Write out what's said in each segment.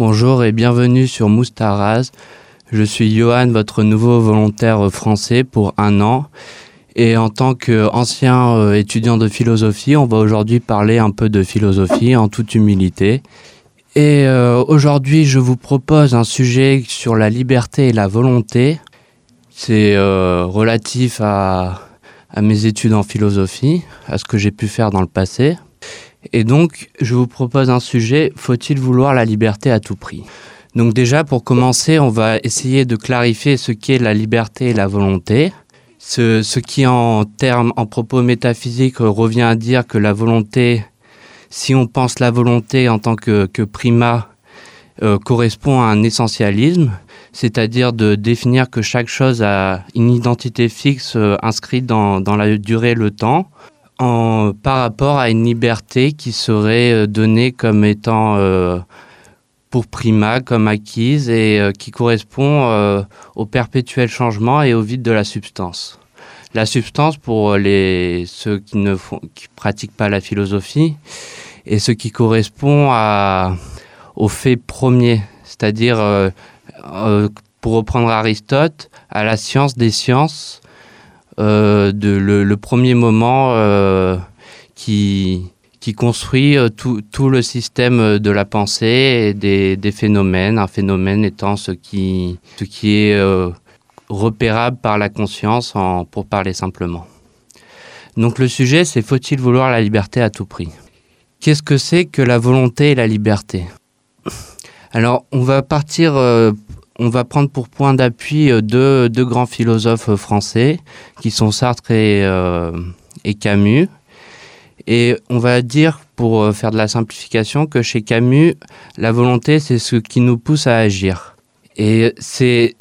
Bonjour et bienvenue sur Moustaraz. Je suis Johan, votre nouveau volontaire français pour un an. Et en tant qu'ancien euh, étudiant de philosophie, on va aujourd'hui parler un peu de philosophie en toute humilité. Et euh, aujourd'hui, je vous propose un sujet sur la liberté et la volonté. C'est euh, relatif à, à mes études en philosophie, à ce que j'ai pu faire dans le passé. Et donc, je vous propose un sujet, faut-il vouloir la liberté à tout prix? Donc déjà, pour commencer, on va essayer de clarifier ce qu'est la liberté et la volonté. Ce, qui, en termes, en propos métaphysiques, revient à dire que la volonté, si on pense la volonté en tant que, que primat, euh, correspond à un essentialisme, c'est-à-dire de définir que chaque chose a une identité fixe euh, inscrite dans, dans la durée et le temps, par rapport à une liberté qui serait euh, donnée comme étant euh, pour prima, comme acquise, et euh, qui correspond au perpétuel changement et au vide de la substance. La substance, pour les, ceux qui ne pratiquent pas la philosophie, est ce qui correspond au fait premier, c'est-à-dire, pour reprendre Aristote, à la science des sciences, de le, premier moment euh, qui, qui construit euh, tout, tout, le système de la pensée et des, des, phénomènes, un phénomène étant ce qui, ce qui est euh, repérable par la conscience, en, pour parler simplement. Donc le sujet, c'est faut-il vouloir la liberté à tout prix? Qu'est-ce que c'est que la volonté et la liberté? Alors, on va partir euh, on va prendre pour point d'appui euh, deux, grands philosophes français qui sont Sartre et, euh, et, Camus. Et on va dire, pour euh, faire de la simplification, que chez Camus, la volonté, c'est ce qui nous pousse à agir. Et c'est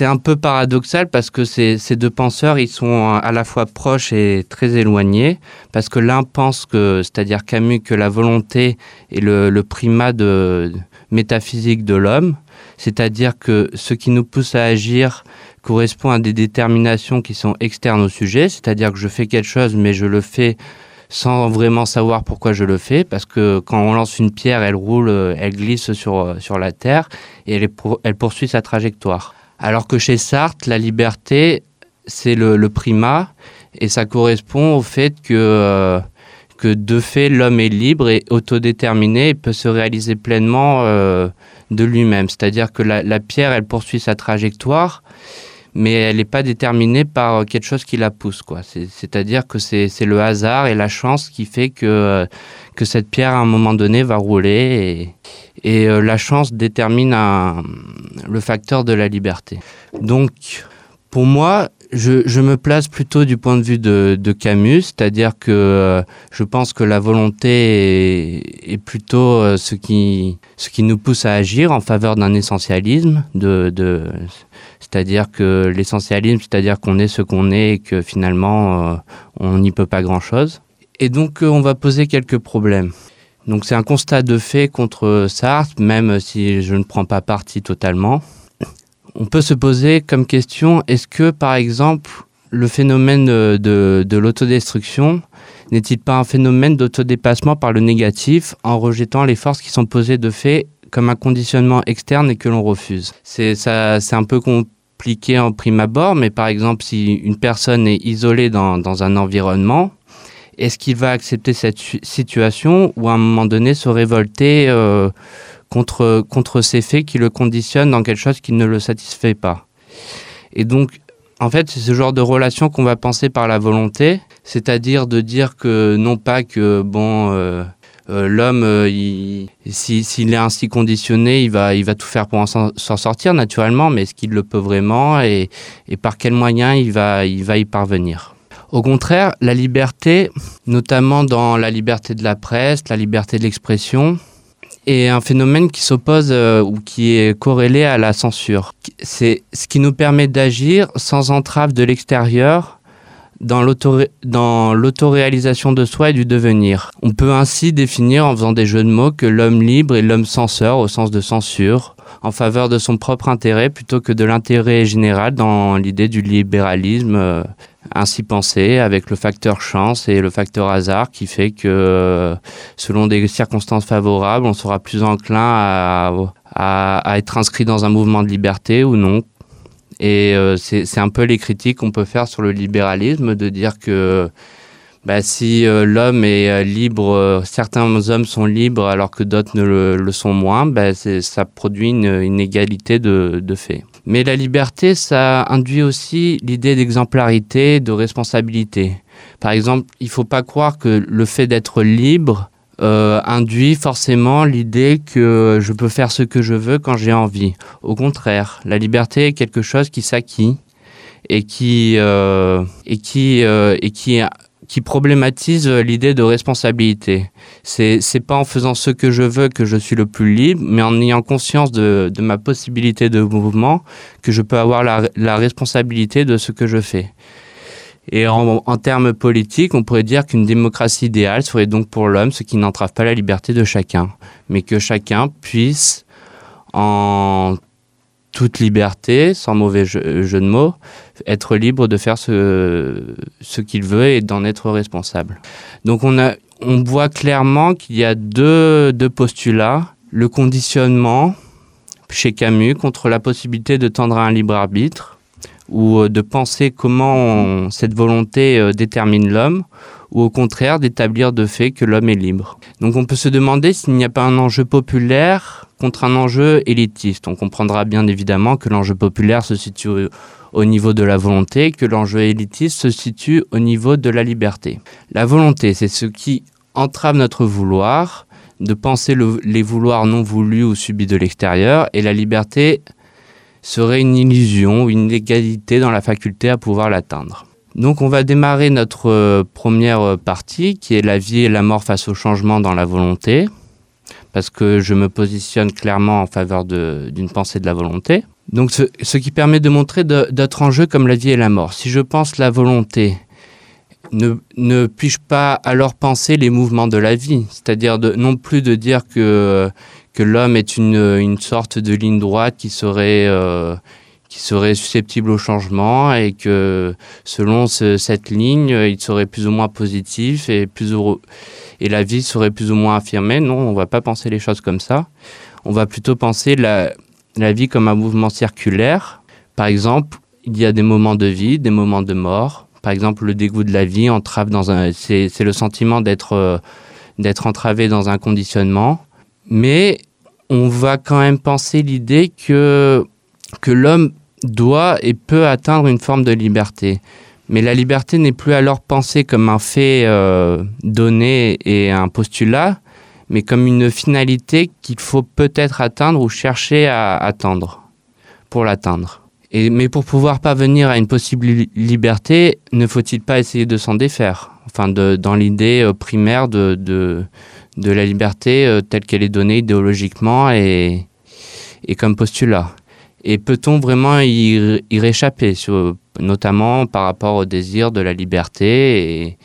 un peu paradoxal parce que ces, ces, deux penseurs, ils sont à la fois proches et très éloignés, parce que l'un pense que, c'est-à-dire Camus, que la volonté est le, le primat de, métaphysique de l'homme, c'est-à-dire que ce qui nous pousse à agir correspond à des déterminations qui sont externes au sujet, c'est-à-dire que je fais quelque chose mais je le fais sans vraiment savoir pourquoi je le fais, parce que quand on lance une pierre, elle roule, elle glisse sur, sur la terre et elle, poursuit sa trajectoire. Alors que chez Sartre, la liberté, c'est le, le primat et ça correspond au fait que euh, que de fait l'homme est libre et autodéterminé et peut se réaliser pleinement euh, de lui-même. C'est-à-dire que la, pierre, elle poursuit sa trajectoire, mais elle n'est pas déterminée par quelque chose qui la pousse. C'est-à-dire que c'est le hasard et la chance qui fait que, euh, que cette pierre, à un moment donné, va rouler et, et euh, la chance détermine le facteur de la liberté. Donc, pour moi, je, me place plutôt du point de vue de, Camus, c'est-à-dire que euh, je pense que la volonté est, plutôt euh, ce, qui, ce qui nous pousse à agir en faveur d'un essentialisme, de, c'est-à-dire que l'essentialisme, c'est-à-dire qu'on est ce qu'on est et que finalement euh, on n'y peut pas grand-chose. Et donc on va poser quelques problèmes. Donc c'est un constat de fait contre Sartre, même si je ne prends pas parti totalement on peut se poser comme question est-ce que par exemple le phénomène de, de, de l'autodestruction n'est-il pas un phénomène d'autodépassement par le négatif en rejetant les forces qui sont posées de fait comme un conditionnement externe et que l'on refuse? C'est un peu compliqué en prime abord mais par exemple si une personne est isolée dans, dans un environnement est-ce qu'il va accepter cette situation ou à un moment donné se révolter euh, contre, ces faits qui le conditionnent dans quelque chose qui ne le satisfait pas. Et donc, en fait, c'est ce genre de relation qu'on va penser par la volonté, c'est-à-dire de dire que non pas que bon euh, euh, l'homme euh, s'il si, est ainsi conditionné, il va, tout faire pour s'en sortir naturellement, mais est-ce qu'il le peut vraiment et, et par quels moyens il va, il va y parvenir? Au contraire, la liberté, notamment dans la liberté de la presse, la liberté de l'expression, est un phénomène qui s'oppose euh, ou qui est corrélé à la censure. C'est ce qui nous permet d'agir sans entrave de l'extérieur dans l'autoréalisation de soi et du devenir. On peut ainsi définir en faisant des jeux de mots que l'homme libre est l'homme censeur au sens de censure, en faveur de son propre intérêt plutôt que de l'intérêt général dans l'idée du libéralisme euh, ainsi pensé avec le facteur chance et le facteur hasard qui fait que euh, selon des circonstances favorables, on sera plus enclin à, être inscrit dans un mouvement de liberté ou non, et euh, c'est un peu les critiques qu'on peut faire sur le libéralisme, de dire que bah, si euh, l'homme est euh, libre, certains hommes sont libres alors que d'autres ne le, sont moins, bah, ça produit une inégalité de, de fait. Mais la liberté, ça induit aussi l'idée d'exemplarité, de responsabilité. Par exemple, il ne faut pas croire que le fait d'être libre euh, induit forcément l'idée que je peux faire ce que je veux quand j'ai envie. Au contraire, la liberté est quelque chose qui s'acquit et qui euh, et qui euh, et qui qui problématise l'idée de responsabilité. C'est c'est pas en faisant ce que je veux que je suis le plus libre, mais en ayant conscience de, ma possibilité de mouvement que je peux avoir la responsabilité de ce que je fais. Et en, termes politiques, on pourrait dire qu'une démocratie idéale serait donc pour l'homme ce qui n'entrave pas la liberté de chacun, mais que chacun puisse, en toute liberté, sans mauvais jeu, de mots, être libre de faire ce, qu'il veut et d'en être responsable. Donc on, voit clairement qu'il y a deux, deux postulats. Le conditionnement chez Camus contre la possibilité de tendre à un libre arbitre ou euh, de penser comment cette volonté euh, détermine l'homme, ou au contraire d'établir de fait que l'homme est libre. Donc on peut se demander s'il n'y a pas un enjeu populaire contre un enjeu élitiste. On comprendra bien évidemment que l'enjeu populaire se situe au, niveau de la volonté, que l'enjeu élitiste se situe au niveau de la liberté. La volonté, c'est ce qui entrave notre vouloir, de penser les vouloirs non voulus ou subis de l'extérieur, et la liberté, serait une illusion une égalité dans la faculté à pouvoir l'atteindre. Donc on va démarrer notre euh, première euh, partie qui est la vie et la mort face au changement dans la volonté, parce que je me positionne clairement en faveur d'une pensée de la volonté. Donc ce, qui permet de montrer d'autres enjeux comme la vie et la mort. Si je pense la volonté, ne, puis-je pas alors penser les mouvements de la vie? C'est-à-dire non plus de dire que que l'homme est une, une, sorte de ligne droite qui serait, euh, qui serait susceptible au changement et que selon ce, cette ligne, il serait plus ou moins positif et, plus heureux, et la vie serait plus ou moins affirmée. Non, on ne va pas penser les choses comme ça. On va plutôt penser la, la vie comme un mouvement circulaire. Par exemple, il y a des moments de vie, des moments de mort. Par exemple, le dégoût de la vie entrave dans un, c'est, le sentiment d'être, euh, d'être entravé dans un conditionnement mais on va quand même penser l'idée que, que l'homme doit et peut atteindre une forme de liberté. Mais la liberté n'est plus alors pensée comme un fait euh, donné et un postulat, mais comme une finalité qu'il faut peut-être atteindre ou chercher à atteindre pour l'atteindre. Et, mais pour pouvoir parvenir à une possible liberté, ne faut-il pas essayer de s'en défaire? Enfin, dans l'idée euh, primaire de, de, de la liberté euh, telle qu'elle est donnée idéologiquement et, et comme postulat. Et peut-on vraiment y, réchapper, notamment par rapport au désir de la liberté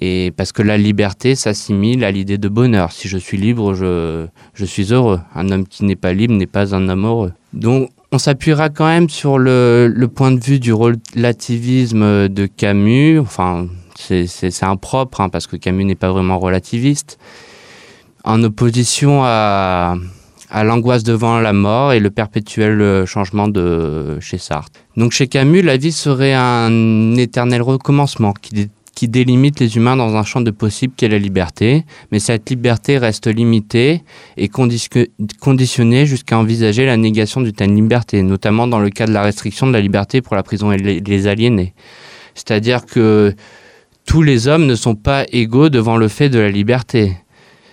et parce que la liberté s'assimile à l'idée de bonheur. Si je suis libre, je, je suis heureux. Un homme qui n'est pas libre n'est pas un homme heureux. Donc on s'appuiera quand même sur le, le, point de vue du relativisme de Camus. Enfin, c'est impropre hein, parce que Camus n'est pas vraiment relativiste en opposition à, à l'angoisse devant la mort et le perpétuel euh, changement de chez Sartre. Donc chez Camus, la vie serait un éternel recommencement qui, délimite les humains dans un champ de possible qu'est la liberté, mais cette liberté reste limitée et conditionnée jusqu'à envisager la négation d'une telle liberté, notamment dans le cas de la restriction de la liberté pour la prison et les aliénés. C'est-à-dire que tous les hommes ne sont pas égaux devant le fait de la liberté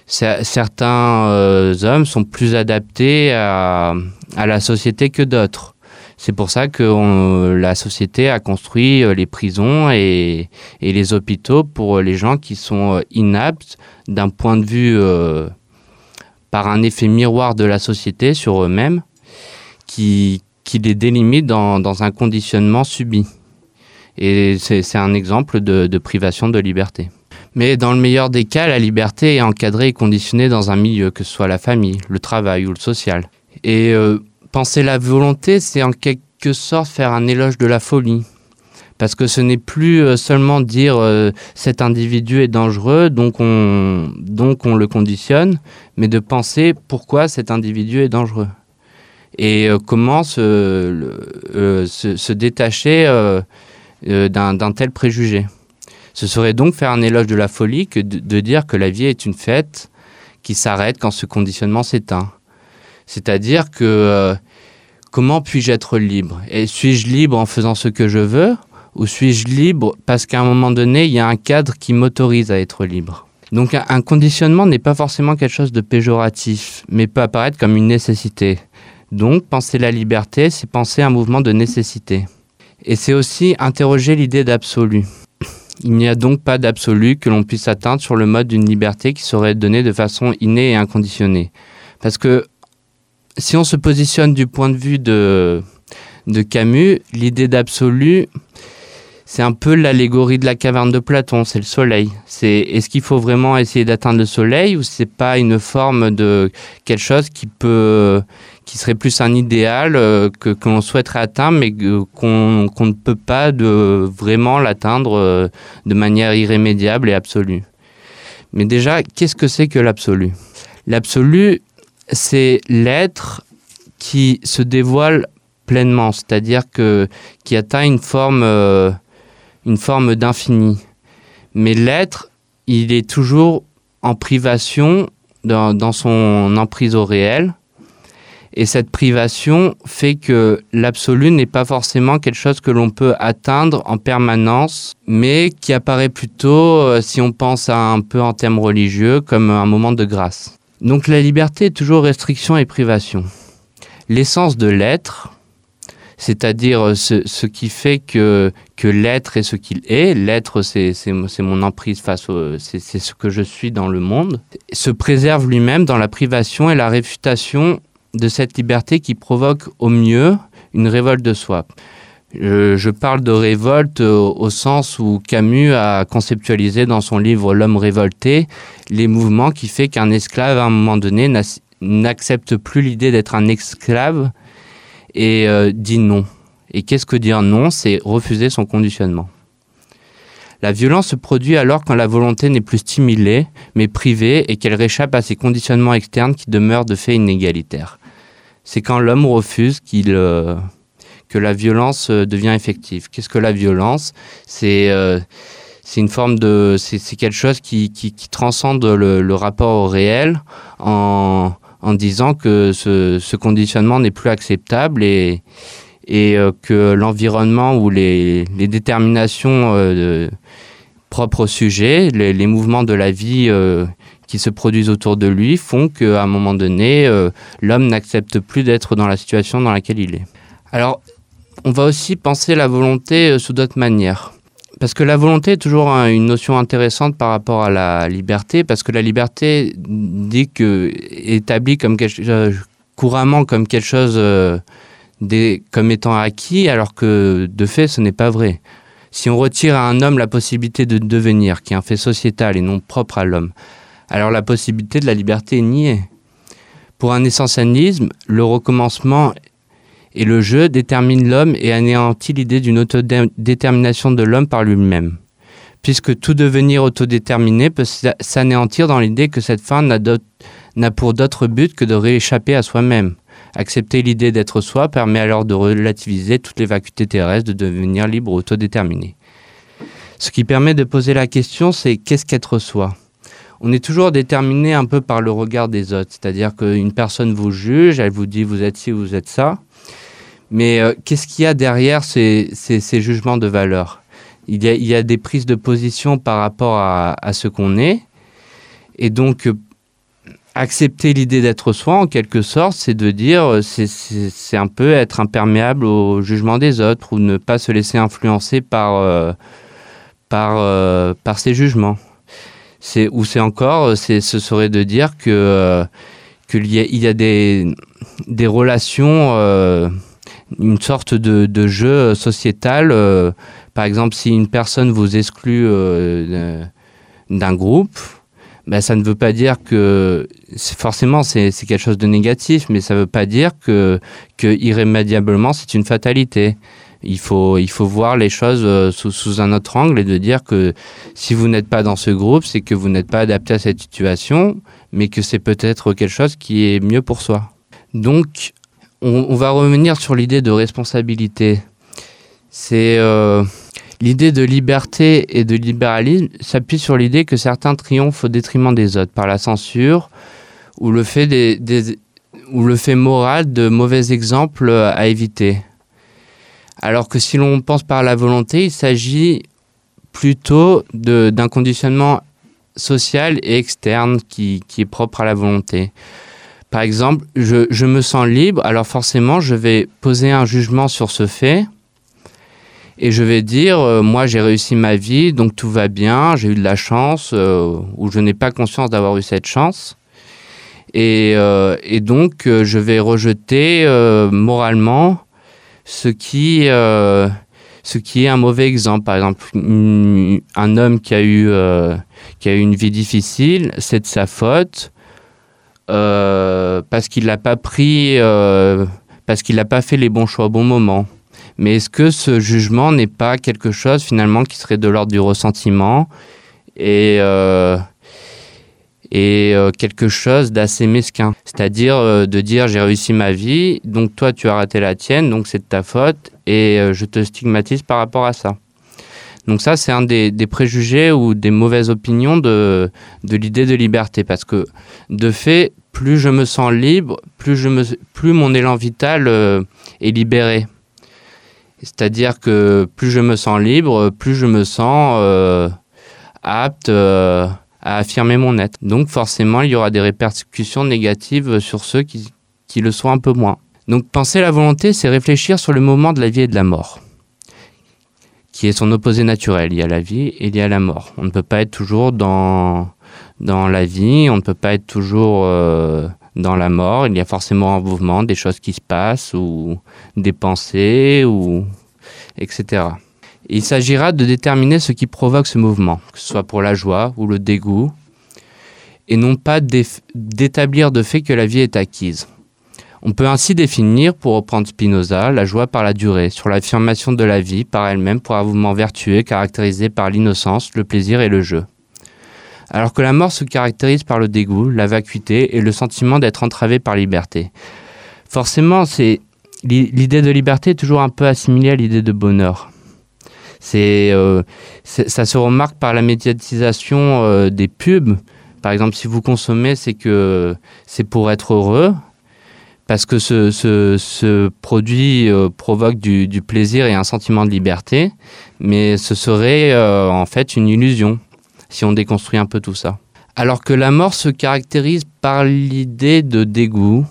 certains euh, hommes sont plus adaptés à, la société que d'autres. C'est pour ça que la société a construit euh, les prisons et, les hôpitaux pour les gens qui sont euh, inaptes d'un point de vue euh, par un effet miroir de la société sur eux-mêmes qui, les délimite dans, un conditionnement subi. Et c'est un exemple de privation de liberté. Mais dans le meilleur des cas, la liberté est encadrée et conditionnée dans un milieu, que ce soit la famille, le travail ou le social. Et euh, penser la volonté, c'est en quelque sorte faire un éloge de la folie. Parce que ce n'est plus euh, seulement dire euh, cet individu est dangereux, donc on, le conditionne, mais de penser pourquoi cet individu est dangereux. Et comment se détacher d'un tel préjugé. Ce serait donc faire un éloge de la folie que de, dire que la vie est une fête qui s'arrête quand ce conditionnement s'éteint. C'est-à-dire que euh, comment puis-je être libre? Et suis-je libre en faisant ce que je veux Ou suis-je libre parce qu'à un moment donné, il y a un cadre qui m'autorise à être libre? Donc un conditionnement n'est pas forcément quelque chose de péjoratif, mais peut apparaître comme une nécessité. Donc penser la liberté, c'est penser un mouvement de nécessité. Et c'est aussi interroger l'idée d'absolu. Il n'y a donc pas d'absolu que l'on puisse atteindre sur le mode d'une liberté qui serait donnée de façon innée et inconditionnée. Parce que si on se positionne du point de vue de, de Camus, l'idée d'absolu, c'est un peu l'allégorie de la caverne de Platon, c'est le soleil. C'est est-ce qu'il faut vraiment essayer d'atteindre le soleil ou c'est pas une forme de quelque chose qui peut qui serait plus un idéal euh, que, que l'on souhaiterait atteindre, mais qu'on ne peut pas de, vraiment l'atteindre euh, de manière irrémédiable et absolue. Mais déjà, qu'est-ce que c'est que l'absolu? L'absolu, c'est l'être qui se dévoile pleinement, c'est-à-dire que qui atteint une forme, euh, forme d'infini. Mais l'être, il est toujours en privation dans, dans son emprise au réel, et cette privation fait que l'absolu n'est pas forcément quelque chose que l'on peut atteindre en permanence, mais qui apparaît plutôt, euh, si on pense à un peu en termes religieux, comme un moment de grâce. Donc la liberté est toujours restriction et privation. L'essence de l'être, c'est-à-dire ce, ce, qui fait que, que l'être est ce qu'il est, l'être c'est mon emprise face au, c'est ce que je suis dans le monde, se préserve lui-même dans la privation et la réfutation de cette liberté qui provoque au mieux une révolte de soi. Je, parle de révolte au, sens où Camus a conceptualisé dans son livre L'homme révolté les mouvements qui fait qu'un esclave à un moment donné n'accepte plus l'idée d'être un esclave et euh, dit non. Et qu'est-ce que dire non? C'est refuser son conditionnement. La violence se produit alors quand la volonté n'est plus stimulée, mais privée, et qu'elle réchappe à ces conditionnements externes qui demeurent de fait inégalitaires c'est quand l'homme refuse qu'il euh, que la violence euh, devient effective. Qu'est-ce que la violence? C'est euh, c'est une forme de c'est quelque chose qui, qui, transcende le, le, rapport au réel en, en disant que ce, ce conditionnement n'est plus acceptable et et que l'environnement ou les, les déterminations propres au sujet, les, mouvements de la vie qui se produisent autour de lui font qu'à un moment donné, euh, l'homme n'accepte plus d'être dans la situation dans laquelle il est. Alors, on va aussi penser la volonté euh, sous d'autres manières. Parce que la volonté est toujours un, une notion intéressante par rapport à la liberté, parce que la liberté dit que établie comme couramment comme quelque chose euh, comme étant acquis, alors que de fait, ce n'est pas vrai. Si on retire à un homme la possibilité de devenir, qui est un fait sociétal et non propre à l'homme, alors la possibilité de la liberté est niée. Pour un essentialisme, le recommencement et le jeu déterminent l'homme et anéantit l'idée d'une autodétermination de l'homme par lui-même. Puisque tout devenir autodéterminé peut s'anéantir dans l'idée que cette fin n'a pour d'autre but que de rééchapper à soi-même. Accepter l'idée d'être soi permet alors de relativiser toutes les vacuités terrestres de devenir libre autodéterminé. Ce qui permet de poser la question, c'est qu'est-ce qu'être soi? On est toujours déterminé un peu par le regard des autres. C'est-à-dire qu'une personne vous juge, elle vous dit vous êtes ci, vous êtes ça. Mais euh, qu'est-ce qu'il y a derrière ces, jugements de valeur? Il y, a, des prises de position par rapport à, ce qu'on est. Et donc, euh, accepter l'idée d'être soi, en quelque sorte, c'est de dire, euh, c'est un peu être imperméable au jugement des autres ou ne pas se laisser influencer par, par, par ces jugements c'est ou c'est encore c'est ce serait de dire que euh, qu'il y a il y a des relations euh, une sorte de, jeu sociétal euh, Par exemple, si une personne vous exclut euh, d'un groupe, ben, ça ne veut pas dire que forcément c'est quelque chose de négatif, mais ça ne veut pas dire que, que irrémédiablement c'est une fatalité. Il faut, il faut voir les choses euh, sous, un autre angle et de dire que si vous n'êtes pas dans ce groupe, c'est que vous n'êtes pas adapté à cette situation, mais que c'est peut-être quelque chose qui est mieux pour soi. Donc, on, va revenir sur l'idée de responsabilité. C'est euh, l'idée de liberté et de libéralisme s'appuie sur l'idée que certains triomphent au détriment des autres par la censure ou le fait, des, ou le fait moral de mauvais exemples à éviter. Alors que si l'on pense par la volonté, il s'agit plutôt d'un conditionnement social et externe qui, est propre à la volonté. Par exemple, je, je, me sens libre, alors forcément, je vais poser un jugement sur ce fait et je vais dire, euh, moi j'ai réussi ma vie, donc tout va bien, j'ai eu de la chance, euh, ou je n'ai pas conscience d'avoir eu cette chance. Et, euh, donc, je vais rejeter moralement ce qui, euh, ce qui est un mauvais exemple. Par exemple, un homme qui a eu, euh, qui a eu une vie difficile, c'est de sa faute euh, parce qu'il n'a pas pris, parce qu'il n'a pas fait les bons choix au bon moment. Mais est-ce que ce jugement n'est pas quelque chose finalement qui serait de l'ordre du ressentiment et et euh, quelque chose d'assez mesquin. C'est-à-dire euh, de dire j'ai réussi ma vie, donc toi tu as raté la tienne, donc c'est de ta faute, et euh, je te stigmatise par rapport à ça. Donc ça, c'est un des, préjugés ou des mauvaises opinions de, de l'idée de liberté, parce que de fait, plus je me sens libre, plus, je me, plus mon élan vital est libéré. C'est-à-dire que plus je me sens libre, plus je me sens apte à affirmer mon être. Donc forcément, il y aura des répercussions négatives sur ceux qui, qui le sont un peu moins. Donc penser la volonté, c'est réfléchir sur le moment de la vie et de la mort, qui est son opposé naturel. Il y a la vie et il y a la mort. On ne peut pas être toujours dans, dans la vie, on ne peut pas être toujours euh, dans la mort. Il y a forcément un mouvement, des choses qui se passent, ou des pensées, ou etc. Il s'agira de déterminer ce qui provoque ce mouvement, que ce soit pour la joie ou le dégoût, et non pas d'établir de fait que la vie est acquise. On peut ainsi définir, pour reprendre Spinoza, la joie par la durée, sur l'affirmation de la vie par elle-même pour un mouvement vertueux caractérisé par l'innocence, le plaisir et le jeu. Alors que la mort se caractérise par le dégoût, la vacuité et le sentiment d'être entravé par liberté. Forcément, c'est l'idée de liberté est toujours un peu assimilée à l'idée de bonheur. C'est euh, ça se remarque par la médiatisation euh, des pubs. Par exemple, si vous consommez, c'est que c'est pour être heureux, parce que ce, produit euh, provoque du, plaisir et un sentiment de liberté, mais ce serait en fait une illusion si on déconstruit un peu tout ça. Alors que la mort se caractérise par l'idée de dégoût,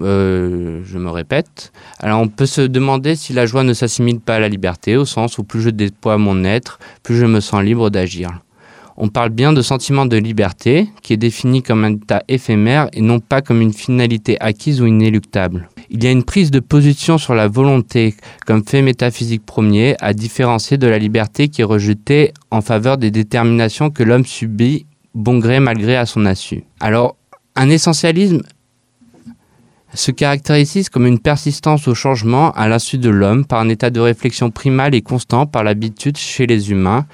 euh, je me répète, alors on peut se demander si la joie ne s'assimile pas à la liberté, au sens où plus je déploie mon être, plus je me sens libre d'agir. On parle bien de sentiment de liberté, qui est défini comme un état éphémère et non pas comme une finalité acquise ou inéluctable. Il y a une prise de position sur la volonté comme fait métaphysique premier à différencier de la liberté qui est rejetée en faveur des déterminations que l'homme subit bon gré malgré à son assu. Alors, un essentialisme se caractérise comme une persistance au changement à l'insu de l'homme par un état de réflexion primal et constant par l'habitude chez les humains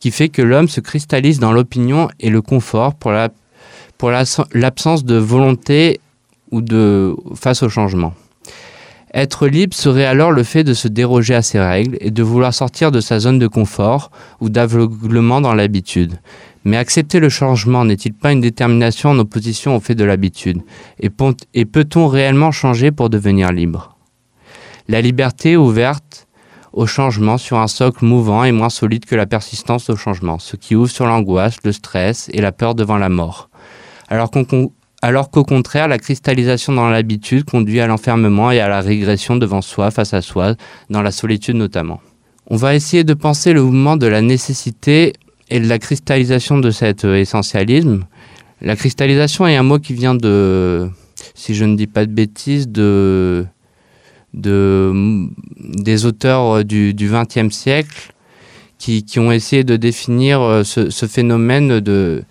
qui fait que l'homme se cristallise dans l'opinion et le confort pour la pour l'absence de volonté ou de face au changement. Être libre serait alors le fait de se déroger à ses règles et de vouloir sortir de sa zone de confort ou d'aveuglement dans l'habitude. Mais accepter le changement n'est-il pas une détermination en opposition au fait de l'habitude? Et, peut-on réellement changer pour devenir libre? La liberté ouverte au changement sur un socle mouvant et moins solide que la persistance au changement, ce qui ouvre sur l'angoisse, le stress et la peur devant la mort. Alors qu'on alors qu'au contraire, la cristallisation dans l'habitude conduit à l'enfermement et à la régression devant soi, face à soi, dans la solitude notamment. On va essayer de penser le mouvement de la nécessité et de la cristallisation de cet euh, essentialisme. La cristallisation est un mot qui vient de, si je ne dis pas de bêtises, de de, des auteurs du XXe siècle qui, ont essayé de définir ce, ce phénomène de,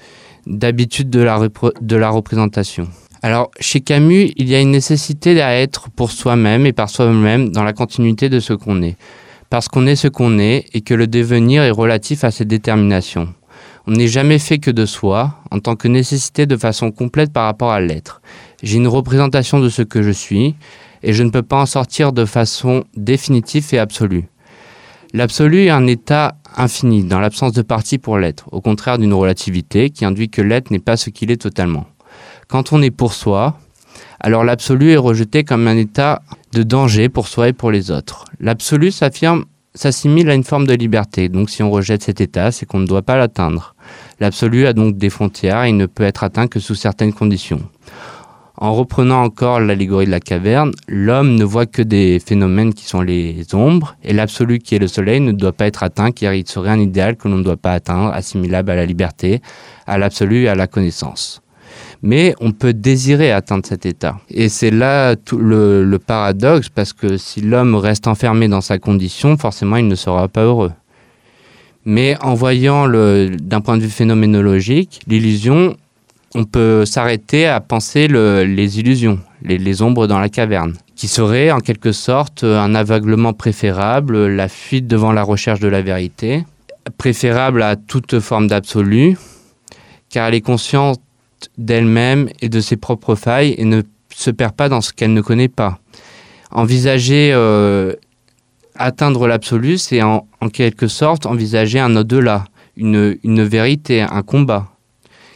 d'habitude de la, de la représentation. Alors, chez Camus, il y a une nécessité à être pour soi-même et par soi-même dans la continuité de ce qu'on est. Parce qu'on est ce qu'on est et que le devenir est relatif à cette détermination. On n'est jamais fait que de soi, en tant que nécessité de façon complète par rapport à l'être. J'ai une représentation de ce que je suis, et je ne peux pas en sortir de façon définitive et absolue. L'absolu est un état infini, dans l'absence de partie pour l'être, au contraire d'une relativité qui induit que l'être n'est pas ce qu'il est totalement. Quand on est pour soi, alors l'absolu est rejeté comme un état de danger pour soi et pour les autres. L'absolu s'assimile à une forme de liberté. Donc si on rejette cet état, c'est qu'on ne doit pas l'atteindre. L'absolu a donc des frontières et ne peut être atteint que sous certaines conditions. En reprenant encore l'allégorie de la caverne, l'homme ne voit que des phénomènes qui sont les ombres, et l'absolu qui est le soleil ne doit pas être atteint car il serait un idéal que l'on ne doit pas atteindre, assimilable à la liberté, à l'absolu et à la connaissance mais on peut désirer atteindre cet état. Et c'est là le, paradoxe, parce que si l'homme reste enfermé dans sa condition, forcément il ne sera pas heureux. Mais en voyant d'un point de vue phénoménologique, l'illusion, on peut s'arrêter à penser les illusions, les, ombres dans la caverne, qui serait en quelque sorte un aveuglement préférable, la fuite devant la recherche de la vérité, préférable à toute forme d'absolu, car elle est consciente d'elle-même et de ses propres failles et ne se perd pas dans ce qu'elle ne connaît pas. Envisager euh, atteindre l'absolu, c'est en, quelque sorte envisager un au-delà, une vérité, un combat.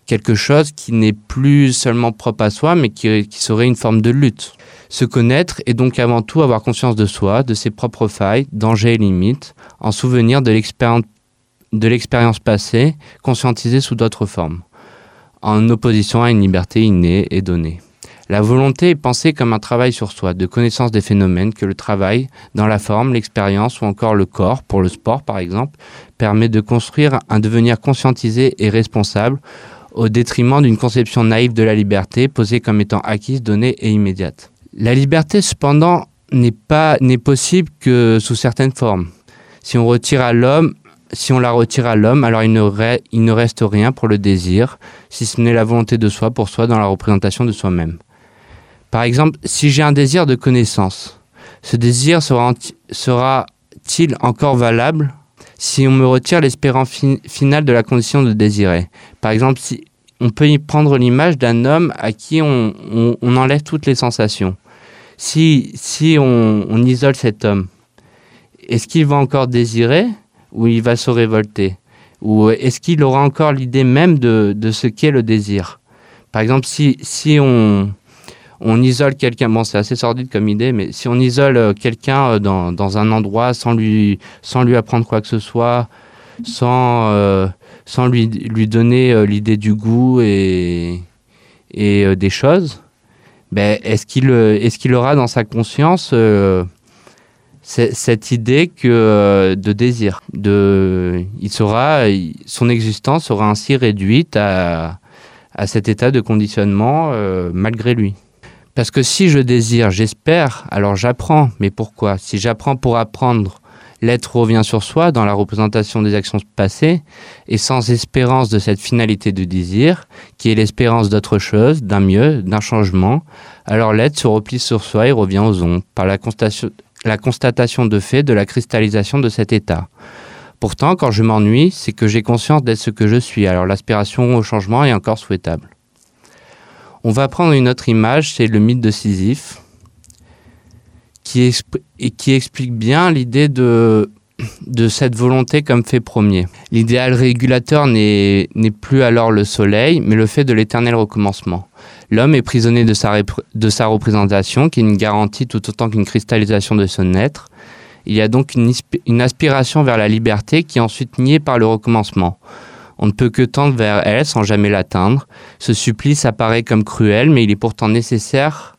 Quelque chose qui n'est plus seulement propre à soi, mais qui, qui serait une forme de lutte. Se connaître est donc avant tout avoir conscience de soi, de ses propres failles, dangers et limites, en souvenir de l'expérience passée, conscientisée sous d'autres formes en opposition à une liberté innée et donnée. La volonté est pensée comme un travail sur soi, de connaissance des phénomènes que le travail, dans la forme, l'expérience ou encore le corps, pour le sport par exemple, permet de construire un devenir conscientisé et responsable au détriment d'une conception naïve de la liberté posée comme étant acquise, donnée et immédiate. La liberté cependant n'est pas n'est possible que sous certaines formes. Si on retire à l'homme si on la retire à l'homme, alors il ne, il ne reste rien pour le désir, si ce n'est la volonté de soi pour soi dans la représentation de soi-même. Par exemple, si j'ai un désir de connaissance, ce désir sera-t-il encore valable si on me retire l'espérance finale de la condition de désirer. Par exemple, si on peut y prendre l'image d'un homme à qui on, enlève toutes les sensations. Si, si on, on isole cet homme, est-ce qu'il va encore désirer où il va se révolter? Ou est-ce qu'il aura encore l'idée même de, de ce qu'est le désir? Par exemple, si, si on, on isole quelqu'un, bon c'est assez sordide comme idée, mais si on isole euh, quelqu'un euh, dans, un endroit sans lui, sans lui apprendre quoi que ce soit, sans, euh, sans lui, lui donner l'idée du goût et, des choses, ben, est-ce qu'il est aura dans sa conscience cette idée que de désir, de, il son existence sera ainsi réduite à, à cet état de conditionnement malgré lui? Parce que si je désire, j'espère, alors j'apprends. Mais pourquoi? Si j'apprends pour apprendre, l'être revient sur soi dans la représentation des actions passées, et sans espérance de cette finalité de désir, qui est l'espérance d'autre chose, d'un mieux, d'un changement, alors l'être se replie sur soi et revient aux ombres, par la constatation, la constatation de fait de la cristallisation de cet état. Pourtant, quand je m'ennuie, c'est que j'ai conscience d'être ce que je suis, alors l'aspiration au changement est encore souhaitable. On va prendre une autre image, c'est le mythe de Sisyphe, qui, explique bien l'idée de, cette volonté comme fait premier. L'idéal régulateur n'est plus alors le soleil, mais le fait de l'éternel recommencement. L'homme est prisonnier de sa, de sa représentation, qui est une garantie tout autant qu'une cristallisation de son être. Il y a donc une, une, aspiration vers la liberté qui est ensuite niée par le recommencement. On ne peut que tendre vers elle sans jamais l'atteindre. Ce supplice apparaît comme cruel, mais il est pourtant nécessaire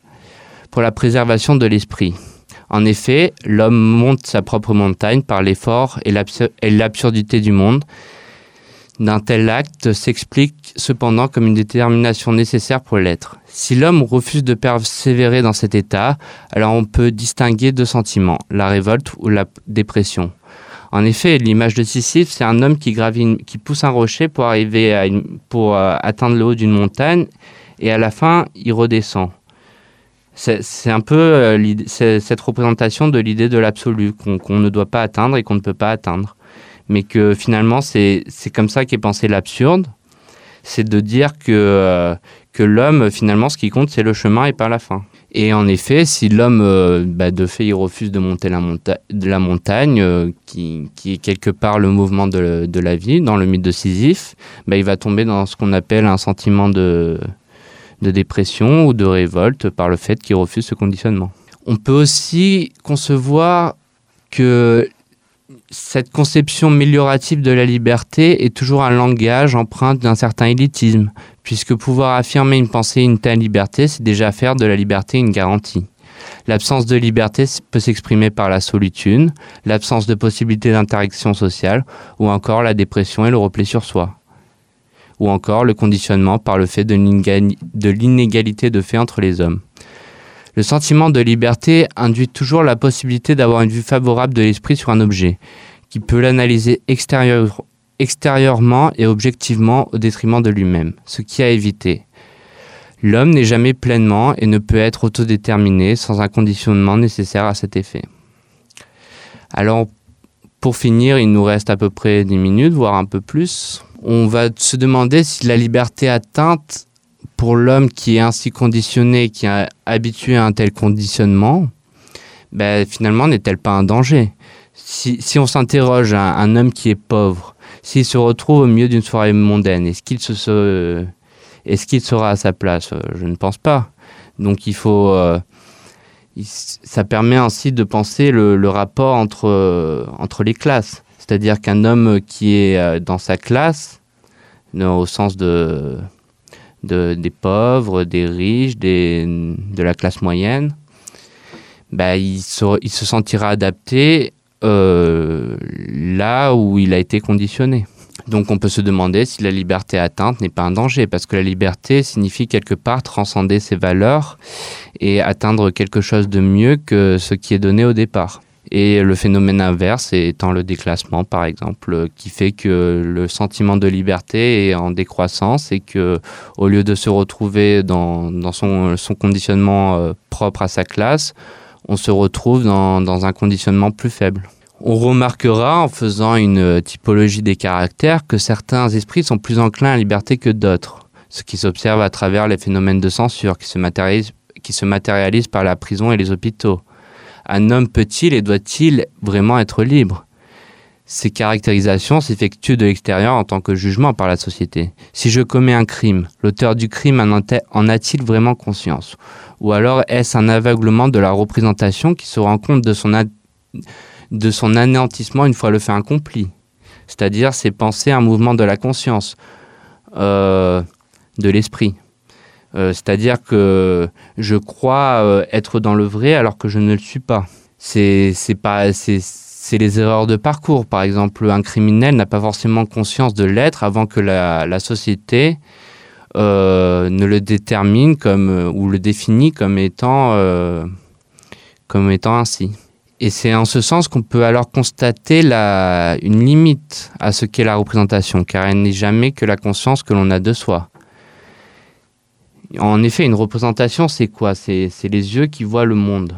pour la préservation de l'esprit. En effet, l'homme monte sa propre montagne par l'effort et l'absurdité du monde, d'un tel acte s'explique cependant comme une détermination nécessaire pour l'être. Si l'homme refuse de persévérer dans cet état, alors on peut distinguer deux sentiments, la révolte ou la dépression. En effet, l'image de Sisyphe, c'est un homme qui gravit, qui pousse un rocher pour arriver à pour euh, atteindre le haut d'une montagne, et à la fin, il redescend. C'est un peu euh, cette représentation de l'idée de l'absolu qu'on ne doit pas atteindre et qu'on ne peut pas atteindre mais que finalement c'est comme ça qu'est pensé l'absurde, c'est de dire que, euh, que l'homme, finalement, ce qui compte, c'est le chemin et pas la fin. Et en effet, si l'homme, euh, bah, de fait, il refuse de monter la, montagne, euh, qui, est quelque part le mouvement de, la vie, dans le mythe de Sisyphe, bah, il va tomber dans ce qu'on appelle un sentiment de dépression ou de révolte par le fait qu'il refuse ce conditionnement. On peut aussi concevoir que cette conception améliorative de la liberté est toujours un langage empreint d'un certain élitisme, puisque pouvoir affirmer une pensée une telle liberté, c'est déjà faire de la liberté une garantie. L'absence de liberté peut s'exprimer par la solitude, l'absence de possibilité d'interaction sociale, ou encore la dépression et le repli sur soi. Ou encore le conditionnement par le fait de l'inégalité de fait entre les hommes. Le sentiment de liberté induit toujours la possibilité d'avoir une vue favorable de l'esprit sur un objet, qui peut l'analyser extérieurement et objectivement au détriment de lui-même, ce qui a évité. L'homme n'est jamais pleinement et ne peut être autodéterminé sans un conditionnement nécessaire à cet effet. Alors, pour finir, il nous reste à peu près 10 minutes, voire un peu plus. On va se demander si la liberté atteinte pour l'homme qui est ainsi conditionné, qui est habitué à un tel conditionnement, ben, finalement, n'est-elle pas un danger? Si, si, on s'interroge un, un, homme qui est pauvre, s'il se retrouve au milieu d'une soirée mondaine, est-ce qu'il se, sera à sa place? Je ne pense pas. Donc il faut, euh, ça permet ainsi de penser le, rapport entre, euh, entre les classes. C'est-à-dire qu'un homme qui est euh, dans sa classe, au sens de de, des pauvres, des riches, de la classe moyenne, bah, il, se, il se sentira adapté euh, là où il a été conditionné. Donc on peut se demander si la liberté atteinte n'est pas un danger, parce que la liberté signifie quelque part transcender ses valeurs et atteindre quelque chose de mieux que ce qui est donné au départ. Et le phénomène inverse étant le déclassement, par exemple, qui fait que le sentiment de liberté est en décroissance et que, au lieu de se retrouver dans, son, conditionnement euh, propre à sa classe, on se retrouve dans, un conditionnement plus faible. On remarquera en faisant une typologie des caractères que certains esprits sont plus enclins à la liberté que d'autres, ce qui s'observe à travers les phénomènes de censure qui se matérialisent par la prison et les hôpitaux un homme peut-il et doit-il vraiment être libre? Ces caractérisations s'effectuent de l'extérieur en tant que jugement par la société. Si je commets un crime, l'auteur du crime en a-t-il vraiment conscience? Ou alors est-ce un aveuglement de la représentation qui se rend compte de son, anéantissement une fois le fait accompli? C'est-à-dire c'est penser un mouvement de la conscience, euh, de l'esprit. Euh, c'est-à-dire que je crois euh, être dans le vrai alors que je ne le suis pas. C'est pas c'est les erreurs de parcours. Par exemple, un criminel n'a pas forcément conscience de l'être avant que la, société euh, ne le détermine comme ou le définit comme étant comme étant ainsi. Et c'est en ce sens qu'on peut alors constater la, une limite à ce qu'est la représentation, car elle n'est jamais que la conscience que l'on a de soi. En effet, une représentation, c'est quoi? C'est les yeux qui voient le monde,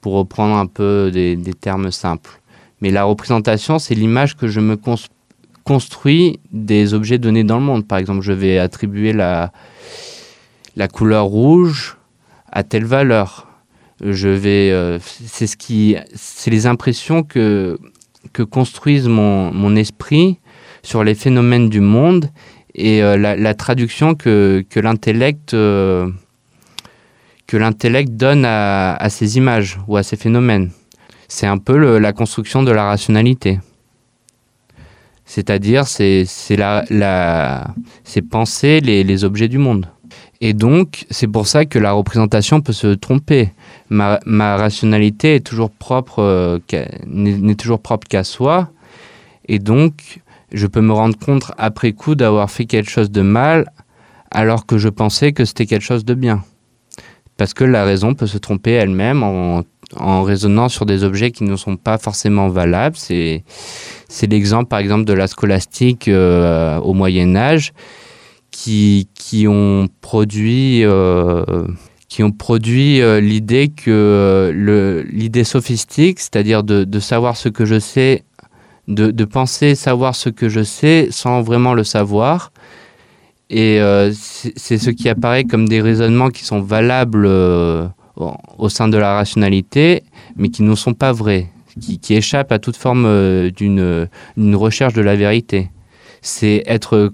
pour reprendre un peu des, termes simples. Mais la représentation, c'est l'image que je me construis des objets donnés dans le monde. Par exemple, je vais attribuer la, couleur rouge à telle valeur. Je vais, euh, c'est ce qui, c'est les impressions que que construise mon, mon esprit sur les phénomènes du monde et euh, la, traduction que, l'intellect euh, l'intellect donne à, ces images ou à ces phénomènes. C'est un peu la construction de la rationalité. C'est-à-dire, c'est la, la, penser les, les objets du monde. Et donc, c'est pour ça que la représentation peut se tromper. Ma, ma rationalité est toujours propre, euh, n'est toujours propre qu'à soi. Et donc, Je peux me rendre compte après coup d'avoir fait quelque chose de mal alors que je pensais que c'était quelque chose de bien. Parce que la raison peut se tromper elle-même en, raisonnant sur des objets qui ne sont pas forcément valables. C'est, l'exemple par exemple de la scolastique euh, au Moyen Âge qui, qui ont produit... Euh, qui ont produit euh, l'idée que l'idée sophistique, c'est-à-dire de, savoir ce que je sais, de, penser savoir ce que je sais sans vraiment le savoir, et euh, c'est ce qui apparaît comme des raisonnements qui sont valables euh, au sein de la rationalité, mais qui ne sont pas vrais, qui, qui échappent à toute forme euh, d'une recherche de la vérité. C'est être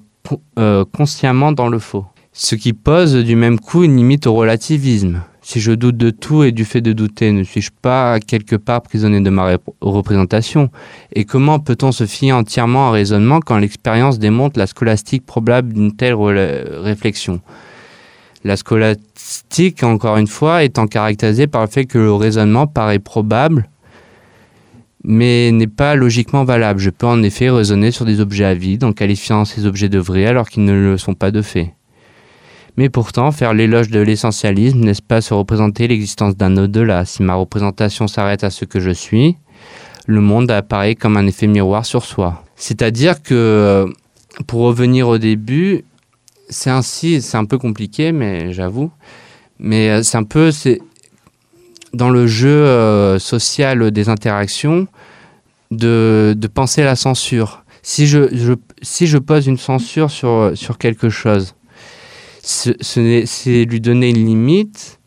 consciemment dans le faux. Ce qui pose du même coup une limite au relativisme. Si je doute de tout et du fait de douter, ne suis-je pas quelque part prisonnier de ma représentation? Et comment peut-on se fier entièrement à un raisonnement quand l'expérience démontre la scolastique probable d'une telle réflexion? La scolastique, encore une fois, étant caractérisée par le fait que le raisonnement paraît probable, mais n'est pas logiquement valable. Je peux en effet raisonner sur des objets à vide en qualifiant ces objets de vrais alors qu'ils ne le sont pas de fait. Mais pourtant, faire l'éloge de l'essentialisme, n'est-ce pas se représenter l'existence d'un au-delà? Si ma représentation s'arrête à ce que je suis, le monde apparaît comme un effet miroir sur soi. C'est-à-dire que, pour revenir au début, c'est ainsi, c'est un peu compliqué, mais j'avoue, mais euh, c'est un peu, c'est dans le jeu euh, social des interactions, de, de, penser la censure. Si je, je, si je pose une censure sur, sur quelque chose, c'est lui donner une limite,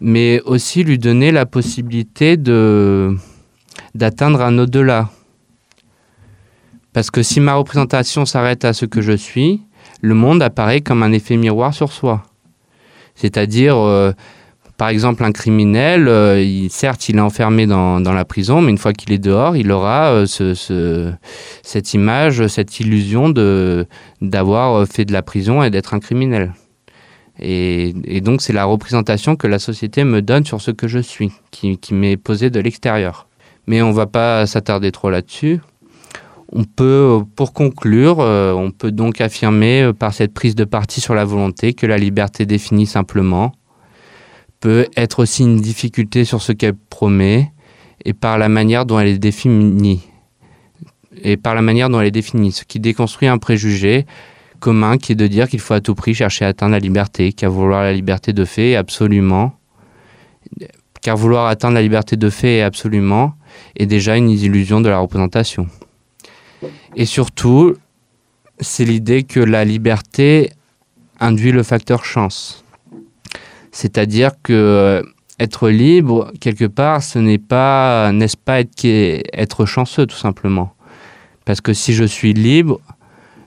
mais aussi lui donner la possibilité de d'atteindre un au-delà. Parce que si ma représentation s'arrête à ce que je suis, le monde apparaît comme un effet miroir sur soi. C'est-à-dire, euh, par exemple, un criminel, euh, certes, il est enfermé dans, la prison, mais une fois qu'il est dehors, il aura euh, ce, cette image, cette illusion d'avoir fait de la prison et d'être un criminel. Et, donc c'est la représentation que la société me donne sur ce que je suis, qui, m'est posée de l'extérieur. Mais on ne va pas s'attarder trop là-dessus. On peut, pour conclure, euh, on peut donc affirmer euh, par cette prise de parti sur la volonté que la liberté définie simplement peut être aussi une difficulté sur ce qu'elle promet et par la manière dont elle est définie. Et par la manière dont elle est définie, ce qui déconstruit un préjugé commun qui est de dire qu'il faut à tout prix chercher à atteindre la liberté, car vouloir la liberté de fait absolument, car vouloir atteindre la liberté de fait absolument est déjà une illusion de la représentation. Et surtout, c'est l'idée que la liberté induit le facteur chance. C'est-à-dire que euh, être libre, quelque part, ce n'est pas, n'est-ce pas, être chanceux, tout simplement. Parce que si je suis libre,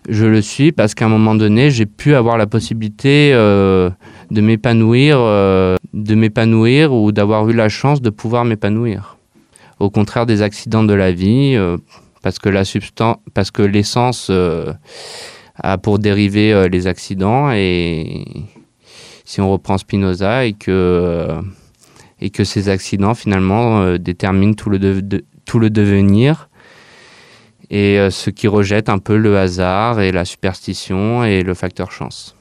je le suis parce qu'à un moment donné, j'ai pu avoir la possibilité euh, de m'épanouir, euh, de m'épanouir ou d'avoir eu la chance de pouvoir m'épanouir. Au contraire des accidents de la vie, euh, parce que la substance, l'essence a pour dériver les accidents et si on reprend Spinoza et que ces accidents finalement déterminent tout le devenir et euh, ce qui rejette un peu le hasard et la superstition et le facteur chance.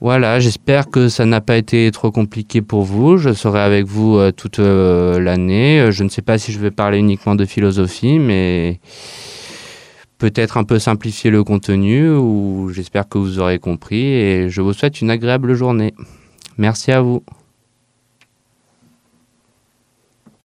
Voilà, j'espère que ça n'a pas été trop compliqué pour vous. Je serai avec vous euh, toute euh, l'année. Je ne sais pas si je vais parler uniquement de philosophie, mais peut-être un peu simplifier le contenu, ou j'espère que vous aurez compris, et je vous souhaite une agréable journée. Merci à vous.